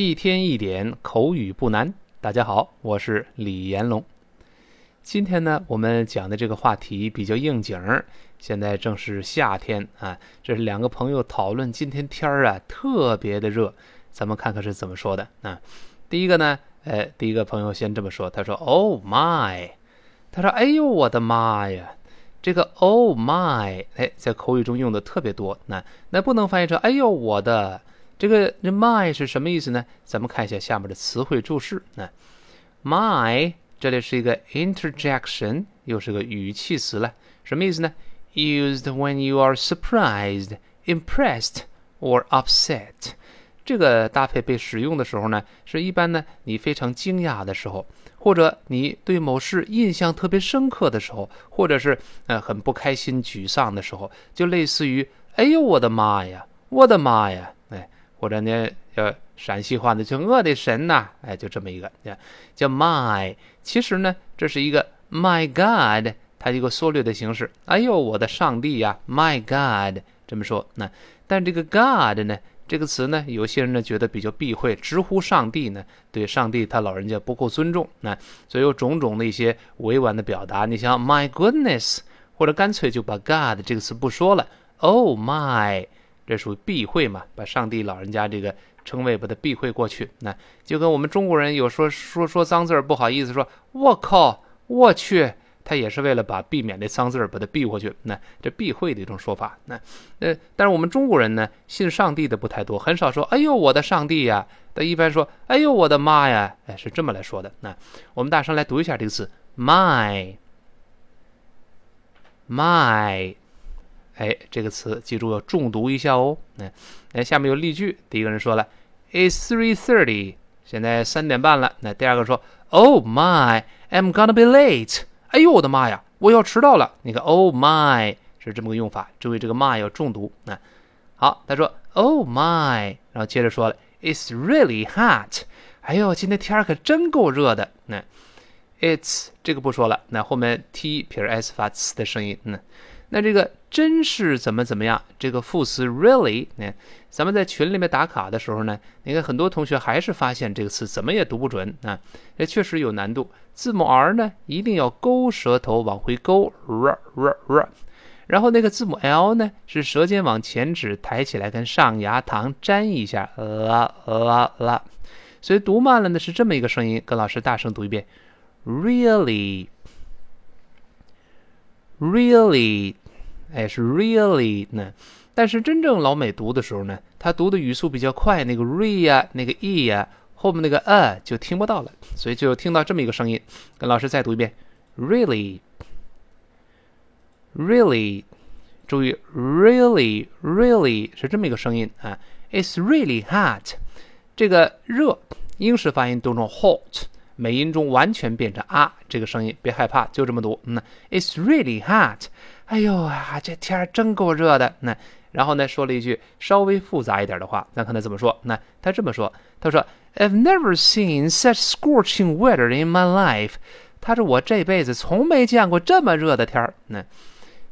一天一点口语不难。大家好，我是李延龙。今天呢，我们讲的这个话题比较应景儿。现在正是夏天啊，这是两个朋友讨论今天天儿啊特别的热，咱们看看是怎么说的啊。第一个呢，哎，第一个朋友先这么说，他说：“Oh my！” 他说：“哎呦，我的妈呀！”这个 “Oh my”，哎，在口语中用的特别多。那那不能翻译成“哎呦，我的”。这个这 my 是什么意思呢？咱们看一下下面的词汇注释。那 my 这里是一个 interjection，又是个语气词了。什么意思呢？Used when you are surprised, impressed or upset。这个搭配被使用的时候呢，是一般呢你非常惊讶的时候，或者你对某事印象特别深刻的时候，或者是呃很不开心、沮丧的时候，就类似于“哎呦我的妈呀，我的妈呀”。或者呢，叫陕西话的，就我的神呐，哎，就这么一个，叫 my。其实呢，这是一个 my God，它一个缩略的形式。哎呦，我的上帝呀，my God，这么说。那但这个 God 呢，这个词呢，有些人呢觉得比较避讳，直呼上帝呢，对上帝他老人家不够尊重。那所以有种种的一些委婉的表达。你像 my goodness，或者干脆就把 God 这个词不说了，Oh my。这属于避讳嘛？把上帝老人家这个称谓把它避讳过去，那就跟我们中国人有说说说脏字儿不好意思说，我靠，我去，他也是为了把避免这脏字儿把它避过去。那这避讳的一种说法。那呃，但是我们中国人呢，信上帝的不太多，很少说，哎呦我的上帝呀，他一般说，哎呦我的妈呀，哎是这么来说的。那我们大声来读一下这个词，my，my。哎，这个词记住要重读一下哦。那，那下面有例句。第一个人说了，It's three thirty，现在三点半了。那第二个说，Oh my，I'm gonna be late。哎呦我的妈呀，我要迟到了。你看，Oh my 是这么个用法，注意这个 my 要重读。那好，他说，Oh my，然后接着说了，It's really hot。哎呦，今天天可真够热的。那，It's 这个不说了。那后面 t 撇 s 发 s 的声音。嗯。那这个真是怎么怎么样？这个副词 really，呢，咱们在群里面打卡的时候呢，你看很多同学还是发现这个词怎么也读不准啊，这确实有难度。字母 r 呢，一定要勾舌头往回勾，r r r，然后那个字母 l 呢，是舌尖往前指，抬起来跟上牙膛粘一下，啦啦啦。所以读慢了呢是这么一个声音，跟老师大声读一遍，really。Really，哎，是 really 呢。但是真正老美读的时候呢，他读的语速比较快，那个 re 呀，那个 e 呀，后面那个 a 就听不到了，所以就听到这么一个声音。跟老师再读一遍，really，really，注意，really，really 是这么一个声音啊。It's really hot，这个热，英式发音读成 hot。美音中完全变成啊这个声音，别害怕，就这么读。嗯，It's really hot。哎呦啊，这天儿真够热的。那然后呢，说了一句稍微复杂一点的话，咱看他怎么说。那他这么说，他说：“I've never seen such scorching weather in my life。”他说：“我这辈子从没见过这么热的天儿。”那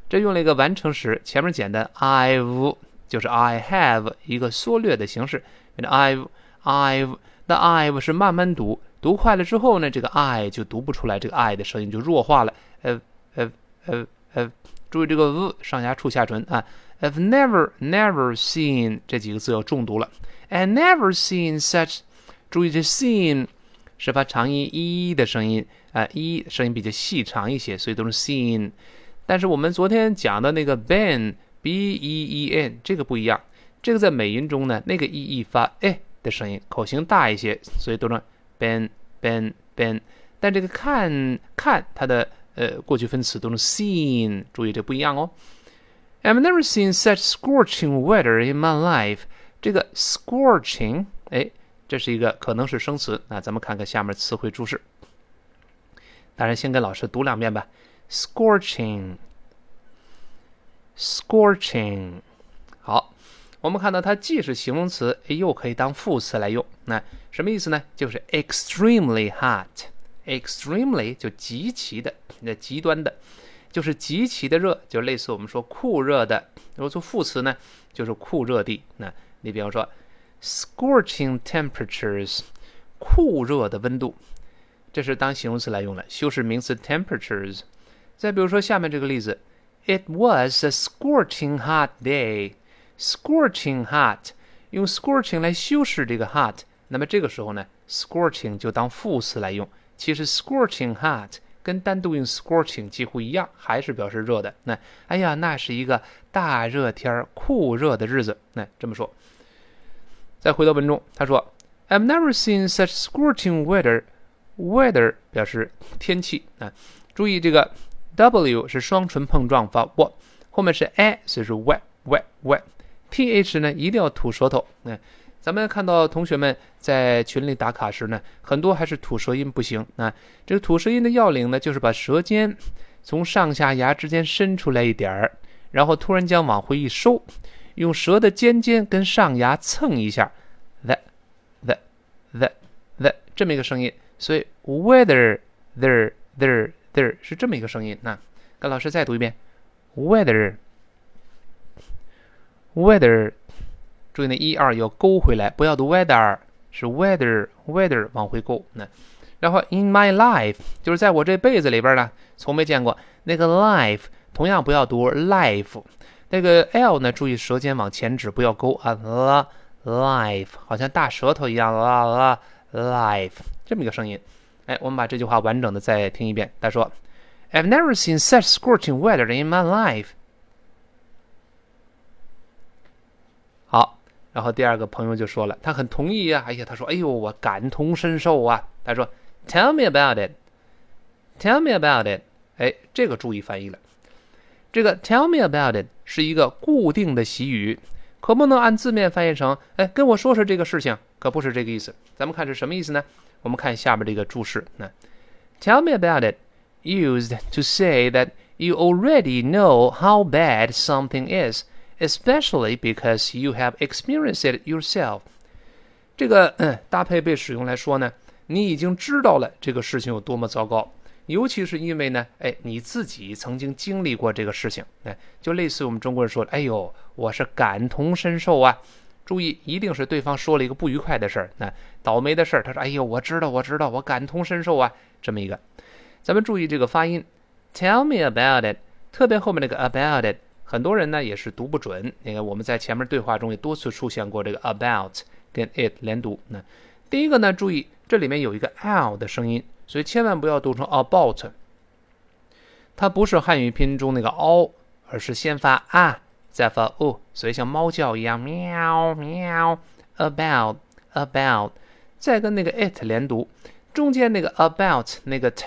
这用了一个完成时，前面简单 I've 就是 I have 一个缩略的形式。那 I've I've 那 I've 是慢慢读。读快了之后呢，这个 i 就读不出来，这个 i 的声音就弱化了。呃呃呃呃，注意这个 v 上牙触下唇啊。I've never never seen 这几个字要重读了。I've never seen such，注意这 seen 是发长音 e 的声音啊，e 声音比较细长一些，所以都是 seen。但是我们昨天讲的那个 ben b e e n 这个不一样，这个在美音中呢，那个 e e 发 e 的声音，口型大一些，所以读成。ben ben ben 但这个看看它的呃过去分词都是 seen，注意这不一样哦。I've never seen such scorching weather in my life。这个 scorching，哎，这是一个可能是生词。那咱们看看下面词汇注释。大家先跟老师读两遍吧。scorching，scorching，好。我们看到它既是形容词，又可以当副词来用。那什么意思呢？就是 extremely hot extremely 就极其的，那极端的，就是极其的热，就类似我们说酷热的。如果做副词呢，就是酷热地。那你比方说 scorching temperatures，酷热的温度，这是当形容词来用的，修饰名词 temperatures。再比如说下面这个例子，It was a scorching hot day。scorching hot，用 scorching 来修饰这个 hot，那么这个时候呢，scorching 就当副词来用。其实 scorching hot 跟单独用 scorching 几乎一样，还是表示热的。那哎呀，那是一个大热天儿，酷热的日子。那这么说。再回到文中，他说：“I've never seen such scorching weather。” weather 表示天气啊。注意这个 w 是双唇碰撞发 w，后面是 a，所以是 wet wet wet。th 呢一定要吐舌头。那咱们看到同学们在群里打卡时呢，很多还是吐舌音不行。那这个吐舌音的要领呢，就是把舌尖从上下牙之间伸出来一点儿，然后突然间往回一收，用舌的尖尖跟上牙蹭一下，the the the the 这么一个声音。所以 weather there there there 是这么一个声音。那跟老师再读一遍，weather。weather，注意那一二要勾回来，不要读 weather，是 weather weather 往回勾。那然后 in my life 就是在我这辈子里边呢，从没见过那个 life，同样不要读 life，那个 l 呢，注意舌尖往前指，不要勾啊。life 好像大舌头一样啊 life 这么一个声音。哎，我们把这句话完整的再听一遍。他说：“I've never seen such scorching weather in my life。” 然后第二个朋友就说了，他很同意呀。哎呀，他说：“哎呦，我感同身受啊。”他说：“Tell me about it. Tell me about it。”哎，这个注意翻译了。这个 “Tell me about it” 是一个固定的习语，可不能按字面翻译成“哎，跟我说说这个事情”，可不是这个意思。咱们看是什么意思呢？我们看下边这个注释。那 “Tell me about it” used to say that you already know how bad something is。Especially because you have experienced it yourself。这个嗯搭配被使用来说呢，你已经知道了这个事情有多么糟糕，尤其是因为呢，哎，你自己曾经经历过这个事情，哎，就类似于我们中国人说的，哎呦，我是感同身受啊。注意，一定是对方说了一个不愉快的事儿，那倒霉的事儿，他说，哎呦，我知道，我知道，我感同身受啊，这么一个。咱们注意这个发音，tell me about it，特别后面那个 about it。很多人呢也是读不准。你看我们在前面对话中也多次出现过这个 about 跟 it 连读。那第一个呢，注意这里面有一个 l 的声音，所以千万不要读成 about。它不是汉语拼音中那个 o，而是先发啊，再发 o，所以像猫叫一样喵喵。about about，再跟那个 it 连读，中间那个 about 那个 t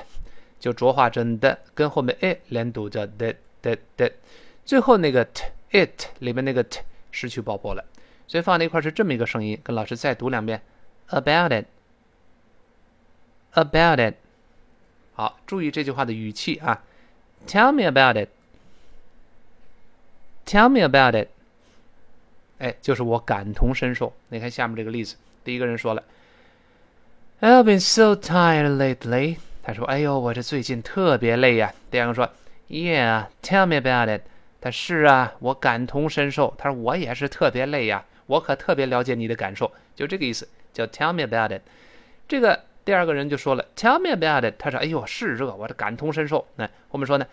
就浊化成的，跟后面 it 连读叫的的的。最后那个 t it 里面那个 t 失去爆破了，所以放在一块是这么一个声音。跟老师再读两遍，about it，about it。好，注意这句话的语气啊，tell me about it，tell me about it。哎，就是我感同身受。你看下面这个例子，第一个人说了，I've been so tired lately。他说，哎呦，我这最近特别累呀。第二个说，Yeah，tell me about it。他是啊，我感同身受。他说我也是特别累呀，我可特别了解你的感受，就这个意思，叫 tell me about it。这个第二个人就说了 tell me about it。他说哎呦是热，我这感同身受。那我们说呢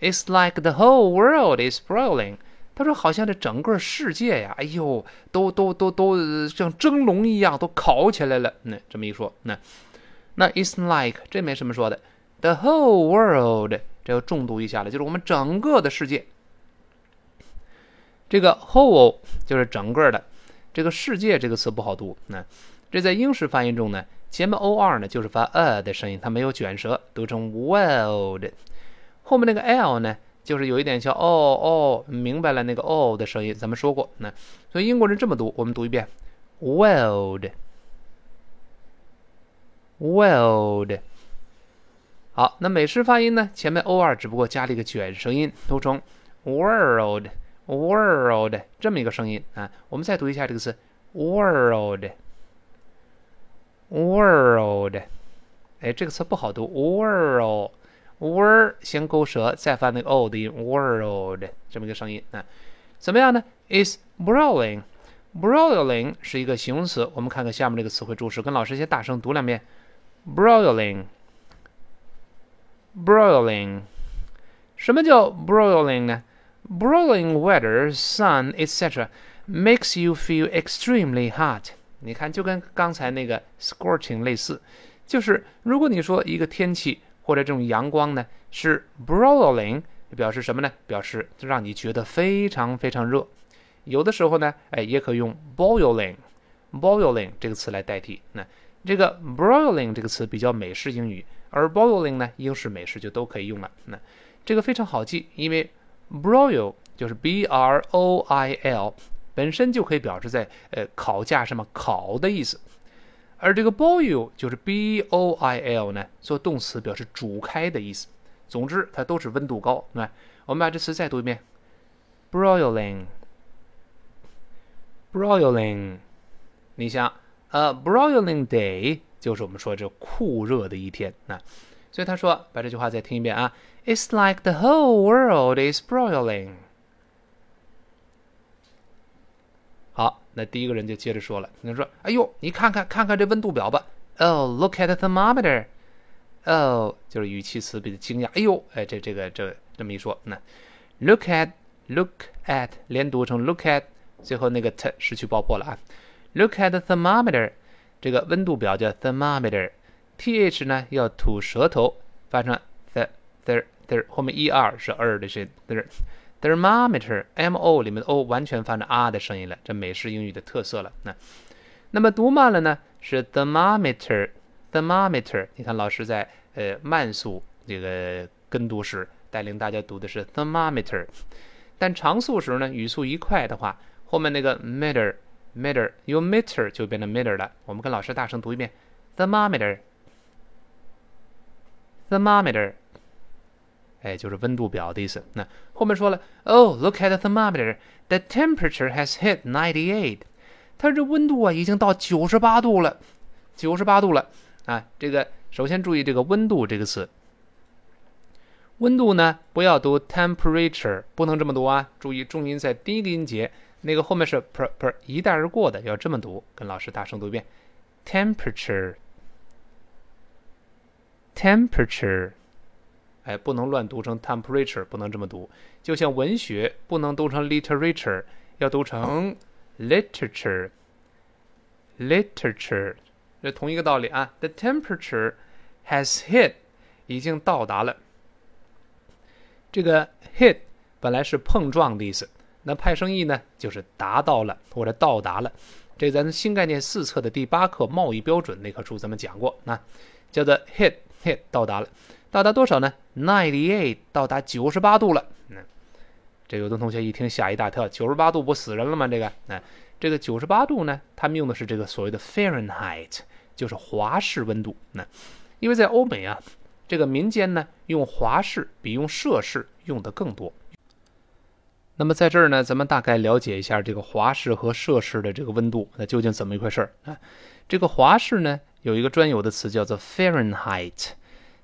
，It's like the whole world is boiling。他说好像这整个世界呀，哎呦，都都都都像蒸笼一样，都烤起来了。那这么一说，那那 It's like 这没什么说的，the whole world 这要重读一下了，就是我们整个的世界。这个 whole 就是整个的，这个世界这个词不好读。那这在英式发音中呢，前面 o r 呢就是发 a 的声音，它没有卷舌，读成 world。后面那个 l 呢，就是有一点像哦哦，明白了那个哦的声音，咱们说过。那所以英国人这么读，我们读一遍 world，world。好，那美式发音呢，前面 o r 只不过加了一个卷声音，读成 world。World 这么一个声音啊，我们再读一下这个词 world，world，哎，这个词不好读。World，wor 先勾舌，再发那个 o 的音。World 这么一个声音啊，怎么样呢？Is boiling。broiling 是一个形容词，我们看看下面这个词汇注释，跟老师先大声读两遍。：broiling，broiling。什么叫 broiling 呢？broiling weather, sun, etc. makes you feel extremely hot。你看，就跟刚才那个 scorching 类似，就是如果你说一个天气或者这种阳光呢是 broiling，表示什么呢？表示让你觉得非常非常热。有的时候呢，哎，也可用 boiling，boiling 这个词来代替。那这个 broiling 这个词比较美式英语，而 boiling 呢，英式、美式就都可以用了。那这个非常好记，因为 broil 就是 b r o i l，本身就可以表示在呃烤架上面烤的意思，而这个 boil 就是 b o i l 呢，做动词表示煮开的意思。总之，它都是温度高。对我们把这词再读一遍，broiling。Broiling，你想，呃，broiling day 就是我们说这酷热的一天啊，所以他说，把这句话再听一遍啊，It's like the whole world is broiling。好，那第一个人就接着说了，他说，哎呦，你看看看看这温度表吧，Oh look at the thermometer。Oh 就是语气词比较惊讶，哎呦，哎这这个这这么一说，那 look at look at 连读成 look at。最后那个 t 失去爆破了啊！Look at the thermometer，这个温度表叫 thermometer t h 呢要吐舌头发成 th th th，后面 er 是 er 的声 thermometer，m o 里面的 o 完全发成 r 的声音了，这美式英语的特色了。那那么读慢了呢是 thermometer，thermometer，你看老师在呃慢速这个跟读时带领大家读的是 thermometer，但长速时呢语速一快的话。后面那个 meter，meter 用 meter 就变成 meter 了。我们跟老师大声读一遍 thermometer thermometer，哎，就是温度表的意思。那后面说了：Oh, look at the thermometer. The temperature has hit ninety-eight. 它这温度啊，已经到九十八度了，九十八度了啊！这个首先注意这个温度这个词，温度呢不要读 temperature，不能这么读啊！注意重音在第一个音节。那个后面是 per per 一带而过的，要这么读，跟老师大声读一遍，temperature temperature 哎，不能乱读成 temperature，不能这么读，就像文学，不能读成 literature，要读成 literature literature 这同一个道理啊，the temperature has hit 已经到达了。这个 hit 本来是碰撞的意思，那派生意呢，就是达到了，或者到达了。这咱新概念四册的第八课贸易标准那棵树咱们讲过，那，叫做 hit。到达了，到达多少呢？ninety eight 到达九十八度了。嗯，这有的同学一听吓一大跳，九十八度不死人了吗？这个，那这个九十八度呢，他们用的是这个所谓的 Fahrenheit，就是华氏温度。那因为在欧美啊，这个民间呢用华氏比用摄氏用的更多。那么在这儿呢，咱们大概了解一下这个华氏和摄氏的这个温度，那究竟怎么一回事儿啊？这个华氏呢，有一个专有的词叫做 Fahrenheit，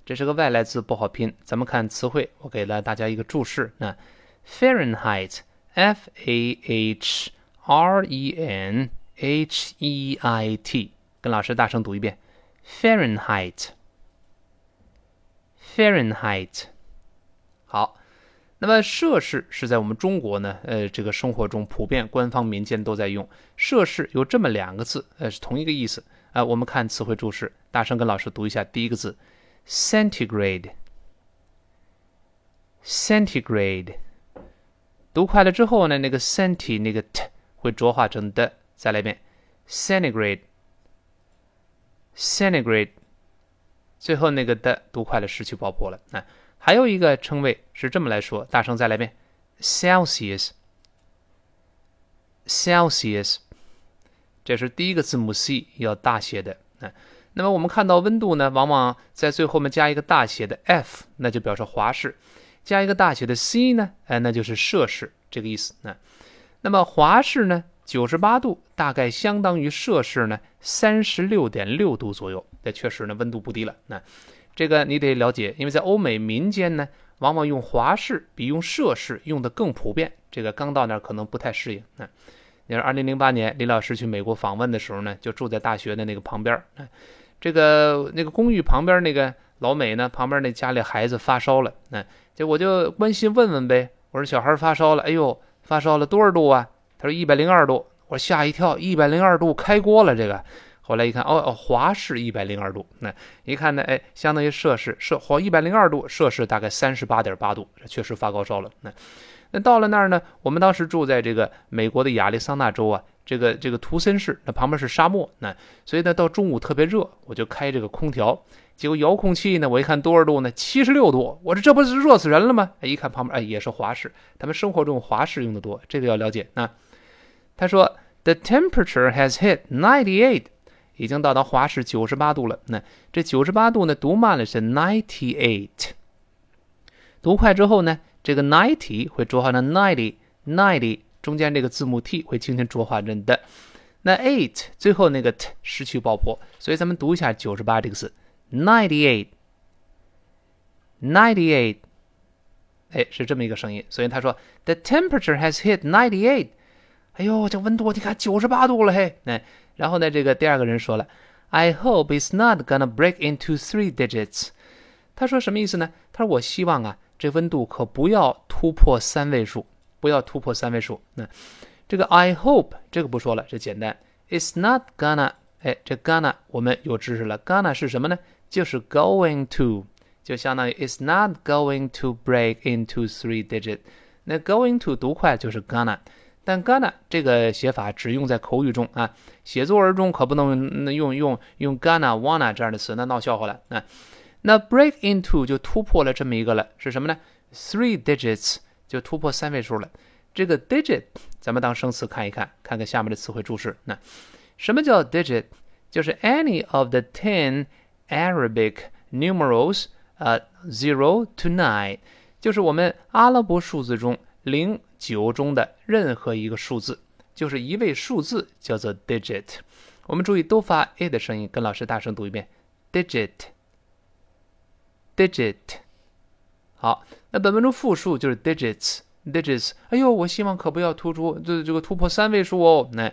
这是个外来字，不好拼。咱们看词汇，我给了大家一个注释那，Fahrenheit，F A H R E N H E I T，跟老师大声读一遍，Fahrenheit，Fahrenheit，好。那么摄氏是在我们中国呢，呃，这个生活中普遍，官方民间都在用。摄氏有这么两个字，呃，是同一个意思。啊，我们看词汇注释，大声跟老师读一下第一个字，centigrade，centigrade。读快了之后呢，那个 centi 那个 t 会浊化成的，再来一遍，centigrade，centigrade。最后那个的读快了失去爆破了，啊。还有一个称谓是这么来说，大声再来一遍，Celsius，Celsius，这是第一个字母 C 要大写的啊。那么我们看到温度呢，往往在最后面加一个大写的 F，那就表示华氏；加一个大写的 C 呢，哎，那就是摄氏，这个意思啊。那么华氏呢，九十八度大概相当于摄氏呢三十六点六度左右，这确实呢温度不低了那。这个你得了解，因为在欧美民间呢，往往用华氏比用摄氏用的更普遍。这个刚到那儿可能不太适应。嗯，你说，二零零八年李老师去美国访问的时候呢，就住在大学的那个旁边儿。这个那个公寓旁边那个老美呢，旁边那家里孩子发烧了，那就我就关心问问呗。我说小孩发烧了，哎呦，发烧了多少度啊？他说一百零二度。我吓一跳，一百零二度开锅了这个。后来一看，哦哦，华氏一百零二度。那一看呢，哎，相当于摄氏摄或一百零二度，摄氏大概三十八点八度，这确实发高烧了。那那到了那儿呢，我们当时住在这个美国的亚利桑那州啊。这个这个图森市，那旁边是沙漠，那所以呢，到中午特别热，我就开这个空调，结果遥控器呢，我一看多少度呢？七十六度，我说这不是热死人了吗？一看旁边，哎，也是华氏，他们生活中华氏用的多，这个要了解。那他说，the temperature has hit ninety eight，已经到达华氏九十八度了。那这九十八度呢，读慢了是 ninety eight，读快之后呢，这个 ninety 会浊化成 ninety ninety。中间这个字母 t 会轻轻浊化成的，那 eight 最后那个 t 失去爆破，所以咱们读一下九十八这个字，ninety eight，ninety eight，哎，是这么一个声音。所以他说 the temperature has hit ninety eight，哎呦，这温度你看九十八度了嘿。哎，然后呢，这个第二个人说了，I hope it's not gonna break into three digits。他说什么意思呢？他说我希望啊，这温度可不要突破三位数。不要突破三位数。那这个 I hope 这个不说了，这简单。It's not gonna，哎，这 gonna 我们有知识了。gonna 是什么呢？就是 going to，就相当于 It's not going to break into three digit。那 going to 读快就是 gonna，但 gonna 这个写法只用在口语中啊，写作文中可不能用用用 gonna wanna 这样的词，那闹笑话了。那那 break into 就突破了这么一个了，是什么呢？Three digits。就突破三位数了。这个 digit 咱们当生词看一看，看看下面的词汇注释。那什么叫 digit？就是 any of the ten Arabic numerals，呃，zero to nine，就是我们阿拉伯数字中零九中的任何一个数字，就是一位数字叫做 digit。我们注意都发 a 的声音，跟老师大声读一遍：digit Digit，。好。那本文中复数就是 digits，digits。哎呦，我希望可不要突出这这个突破三位数哦。那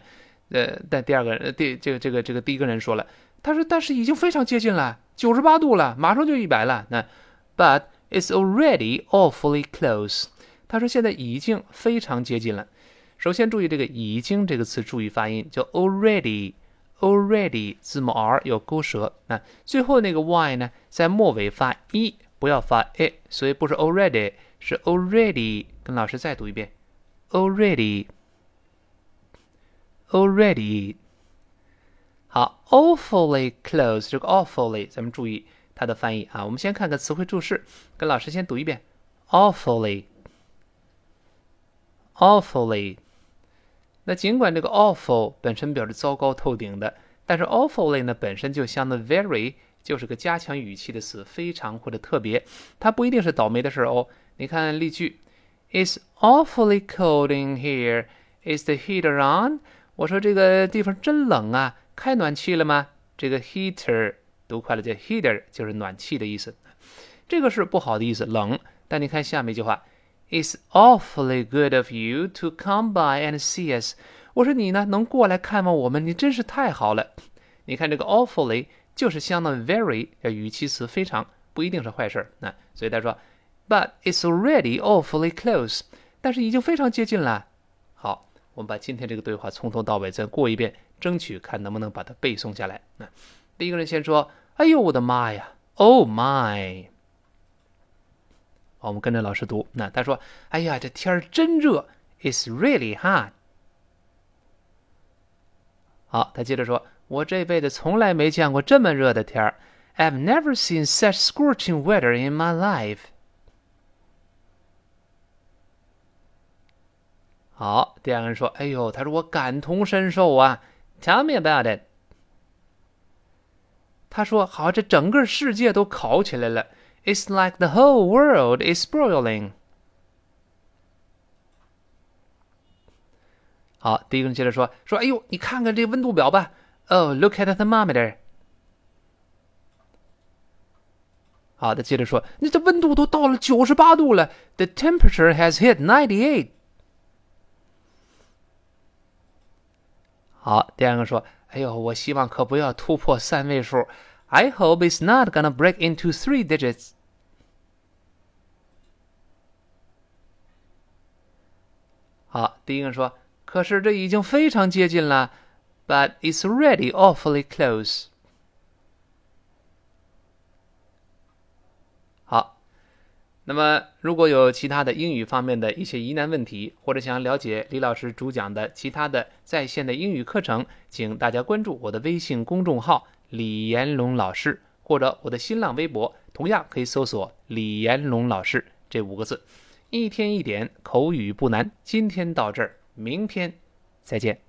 呃，但第二个人，第这个这个这个第一个人说了，他说但是已经非常接近了，九十八度了，马上就一百了。那 but it's already awfully close。他说现在已经非常接近了。首先注意这个已经这个词，注意发音叫 already already，already 字母 r 要勾舌。那最后那个 y 呢，在末尾发一。不要发 a，所以不是 already，是 already。跟老师再读一遍，already，already。好，awfully close，这个 awfully，咱们注意它的翻译啊。我们先看看词汇注释，跟老师先读一遍，awfully，awfully。 那尽管这个 awful 本身表示糟糕透顶的，但是 awfully 呢本身就相当 very。就是个加强语气的词，非常或者特别，它不一定是倒霉的事哦。你看例句：It's awfully cold in here. Is the heater on？我说这个地方真冷啊，开暖气了吗？这个 heater 读快了叫 heater，就是暖气的意思。这个是不好的意思，冷。但你看下面一句话：It's awfully good of you to come by and see us。我说你呢，能过来看望我们，你真是太好了。你看这个 awfully。就是相当于 very 语气词，非常不一定是坏事儿。那所以他说，But it's already awfully close，但是已经非常接近了。好，我们把今天这个对话从头到尾再过一遍，争取看能不能把它背诵下来。那第一个人先说：“哎呦，我的妈呀！Oh my！” 我们跟着老师读。那他说：“哎呀，这天儿真热！It's really hot。”好，他接着说。我这辈子从来没见过这么热的天儿。I've never seen such scorching weather in my life。好，第二个人说：“哎呦，他说我感同身受啊。”Tell me about it。他说：“好，这整个世界都烤起来了。It's like the whole world is boiling。”好，第一个人接着说：“说，哎呦，你看看这温度表吧。” Oh, look at the thermometer. 好的，接着说，你这温度都到了九十八度了。The temperature has hit ninety eight. 好，第二个说：“哎呦，我希望可不要突破三位数。”I hope it's not gonna break into three digits. 好，第一个说：“可是这已经非常接近了。” But it's already awfully close. 好，那么如果有其他的英语方面的一些疑难问题，或者想了解李老师主讲的其他的在线的英语课程，请大家关注我的微信公众号“李延龙老师”，或者我的新浪微博，同样可以搜索“李延龙老师”这五个字。一天一点口语不难。今天到这儿明天再见。